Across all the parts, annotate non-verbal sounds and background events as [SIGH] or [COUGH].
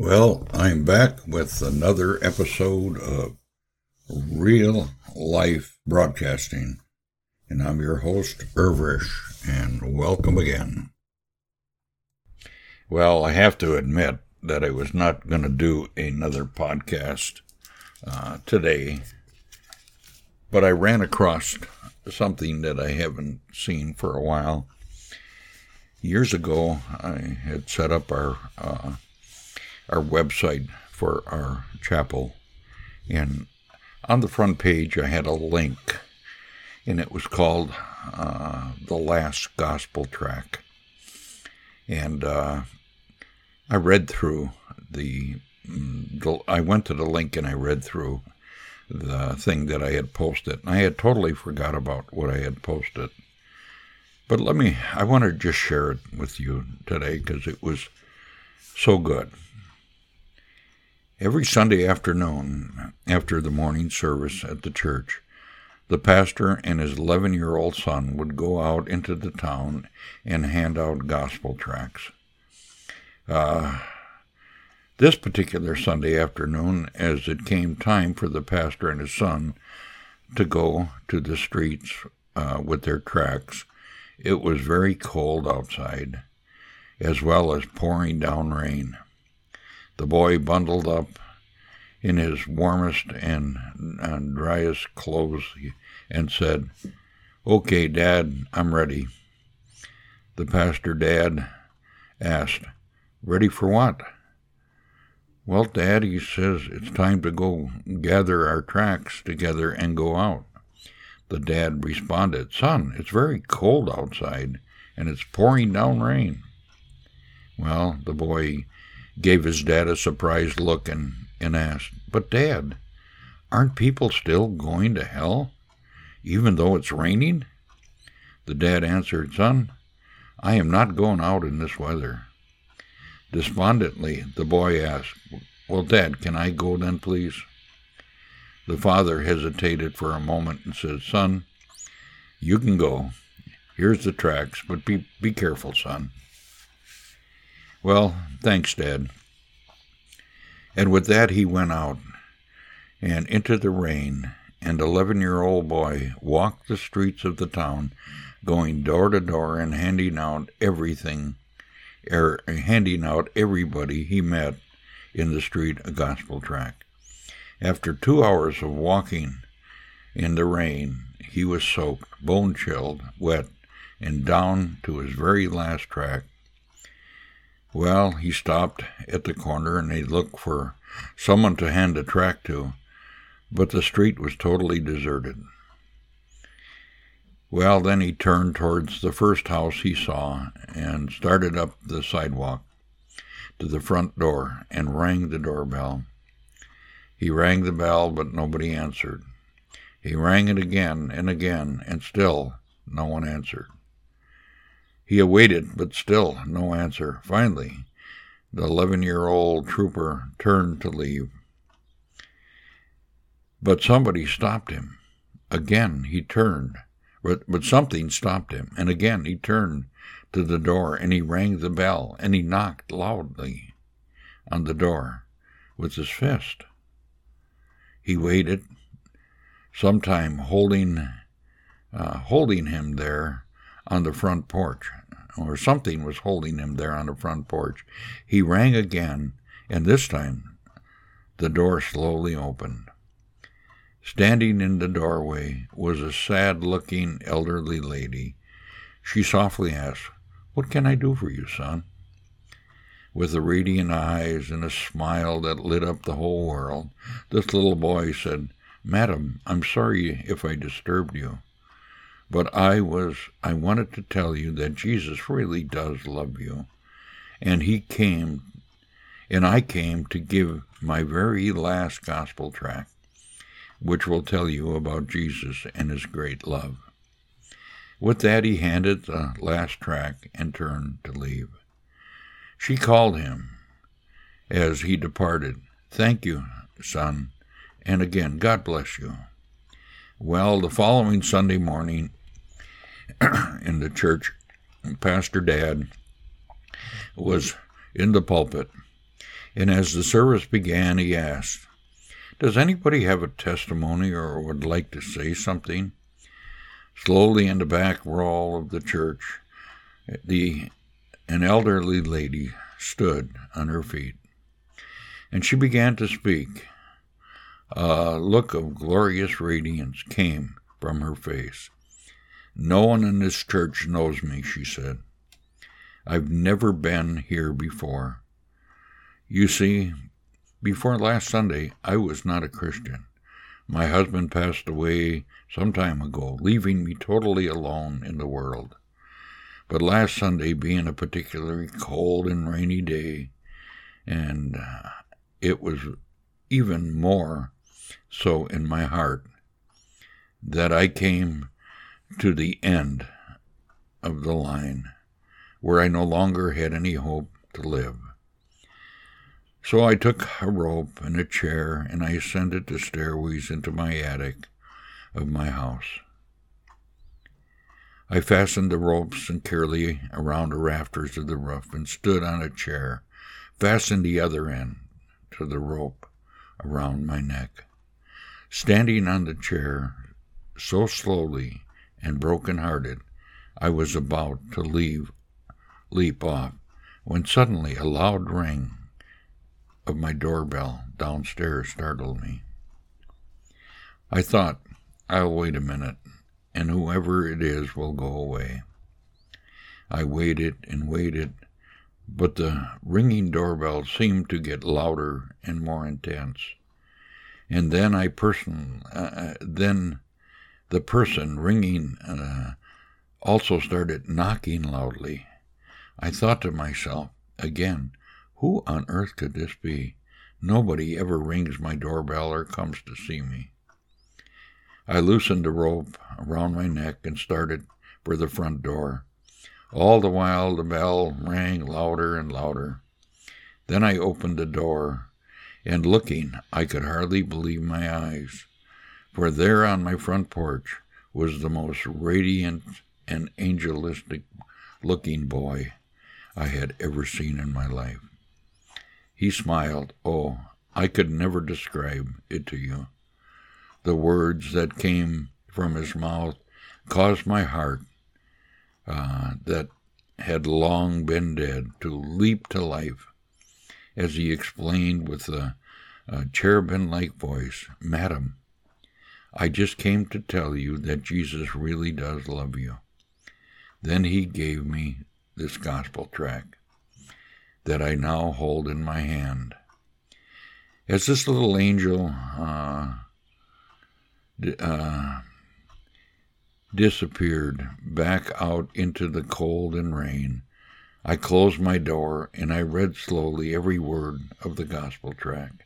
Well, I'm back with another episode of Real Life Broadcasting, and I'm your host, Irvish, and welcome again. Well, I have to admit that I was not going to do another podcast uh, today, but I ran across something that I haven't seen for a while. Years ago, I had set up our uh, our website for our chapel. And on the front page, I had a link, and it was called uh, The Last Gospel Track. And uh, I read through the, mm, the, I went to the link and I read through the thing that I had posted. And I had totally forgot about what I had posted. But let me, I want to just share it with you today because it was so good. Every Sunday afternoon, after the morning service at the church, the pastor and his 11 year old son would go out into the town and hand out gospel tracts. Uh, this particular Sunday afternoon, as it came time for the pastor and his son to go to the streets uh, with their tracts, it was very cold outside, as well as pouring down rain. The boy bundled up in his warmest and, and driest clothes and said, Okay, Dad, I'm ready. The pastor dad asked, Ready for what? Well, Dad, he says, it's time to go gather our tracts together and go out. The dad responded, Son, it's very cold outside, and it's pouring down rain. Well, the boy gave his dad a surprised look and, and asked, But, Dad, aren't people still going to hell, even though it's raining? The dad answered, Son, I am not going out in this weather. Despondently, the boy asked, Well, Dad, can I go then, please? The father hesitated for a moment and said, Son, you can go. Here's the tracks, but be, be careful, son. Well, thanks, Dad. And with that, he went out and into the rain, and eleven year old boy walked the streets of the town, going door to door and handing out everything, er, handing out everybody he met in the street a gospel tract. After two hours of walking in the rain, he was soaked, bone chilled, wet, and down to his very last tract well, he stopped at the corner and he looked for someone to hand a tract to, but the street was totally deserted. Well, then he turned towards the first house he saw and started up the sidewalk to the front door and rang the doorbell. He rang the bell, but nobody answered. He rang it again and again, and still no one answered. He awaited, but still no answer. Finally, the 11 year old trooper turned to leave. But somebody stopped him. Again he turned, but, but something stopped him, and again he turned to the door and he rang the bell and he knocked loudly on the door with his fist. He waited, sometime holding, uh, holding him there on the front porch, or something was holding him there on the front porch. He rang again, and this time the door slowly opened. Standing in the doorway was a sad looking elderly lady. She softly asked, What can I do for you, son? With the radiant eyes and a smile that lit up the whole world, this little boy said, Madam, I'm sorry if I disturbed you. But I was, I wanted to tell you that Jesus really does love you. And he came, and I came to give my very last gospel tract, which will tell you about Jesus and his great love. With that, he handed the last tract and turned to leave. She called him as he departed. Thank you, son, and again, God bless you. Well, the following Sunday morning, [CLEARS THROAT] in the church, Pastor Dad was in the pulpit, And as the service began, he asked, Does anybody have a testimony or would like to say something? Slowly in the back row of the church, the an elderly lady stood on her feet, and she began to speak. A look of glorious radiance came from her face. No one in this church knows me, she said. I've never been here before. You see, before last Sunday, I was not a Christian. My husband passed away some time ago, leaving me totally alone in the world. But last Sunday, being a particularly cold and rainy day, and uh, it was even more so in my heart that I came to the end of the line where I no longer had any hope to live. So I took a rope and a chair and I ascended the stairways into my attic of my house. I fastened the ropes securely around the rafters of the roof and stood on a chair, fastened the other end to the rope around my neck. Standing on the chair, so slowly and broken hearted, I was about to leave, leap off, when suddenly a loud ring of my doorbell downstairs startled me. I thought, I'll wait a minute, and whoever it is will go away. I waited and waited, but the ringing doorbell seemed to get louder and more intense. And then I person, uh, uh then the person ringing uh, also started knocking loudly. I thought to myself, again, who on earth could this be? Nobody ever rings my doorbell or comes to see me. I loosened the rope around my neck and started for the front door. All the while the bell rang louder and louder. Then I opened the door, and looking, I could hardly believe my eyes, for there on my front porch was the most radiant and angelistic looking boy I had ever seen in my life. He smiled. Oh, I could never describe it to you. The words that came from his mouth caused my heart, uh, that had long been dead, to leap to life as he explained with a, a cherubim like voice, Madam, I just came to tell you that Jesus really does love you. Then he gave me this gospel tract that I now hold in my hand. As this little angel uh, uh, disappeared back out into the cold and rain, I closed my door and I read slowly every word of the gospel tract.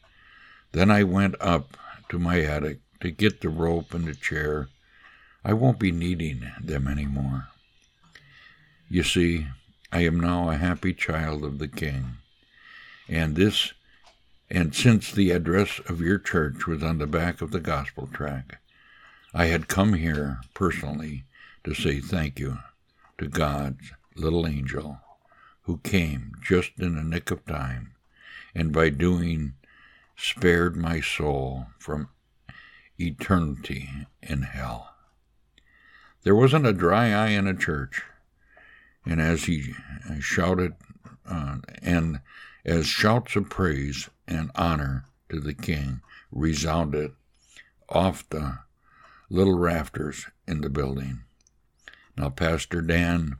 Then I went up to my attic to get the rope and the chair. I won't be needing them any more. You see, I am now a happy child of the King. And this, and since the address of your church was on the back of the gospel tract, I had come here personally to say thank you to God's little angel who came just in the nick of time, and by doing spared my soul from eternity in hell. There wasn't a dry eye in a church and as he shouted, uh, and as shouts of praise and honor to the king resounded off the little rafters in the building. Now, Pastor Dan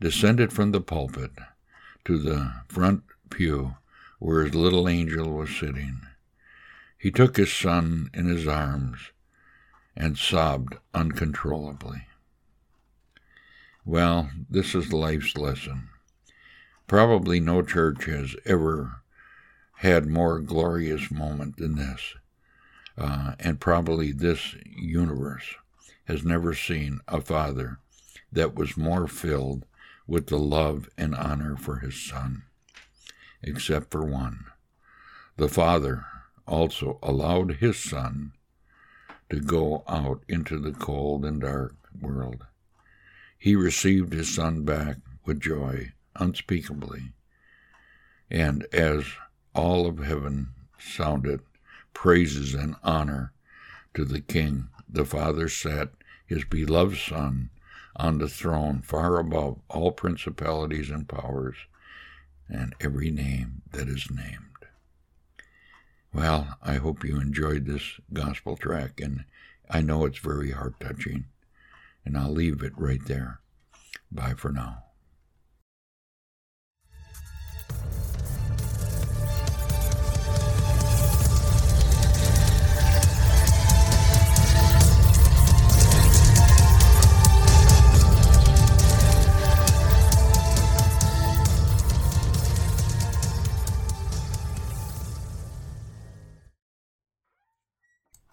descended from the pulpit to the front pew where his little angel was sitting. He took his son in his arms and sobbed uncontrollably. Well, this is life's lesson. Probably no church has ever had more glorious moment than this, uh, and probably this universe has never seen a father that was more filled with the love and honor for his son, except for one. The father also allowed his son to go out into the cold and dark world he received his son back with joy unspeakably. And as all of heaven sounded praises and honor to the King. The Father sat his beloved Son on the throne far above all principalities and powers and every name that is named. Well, I hope you enjoyed this gospel track, and I know it's very heart touching, and I'll leave it right there. Bye for now.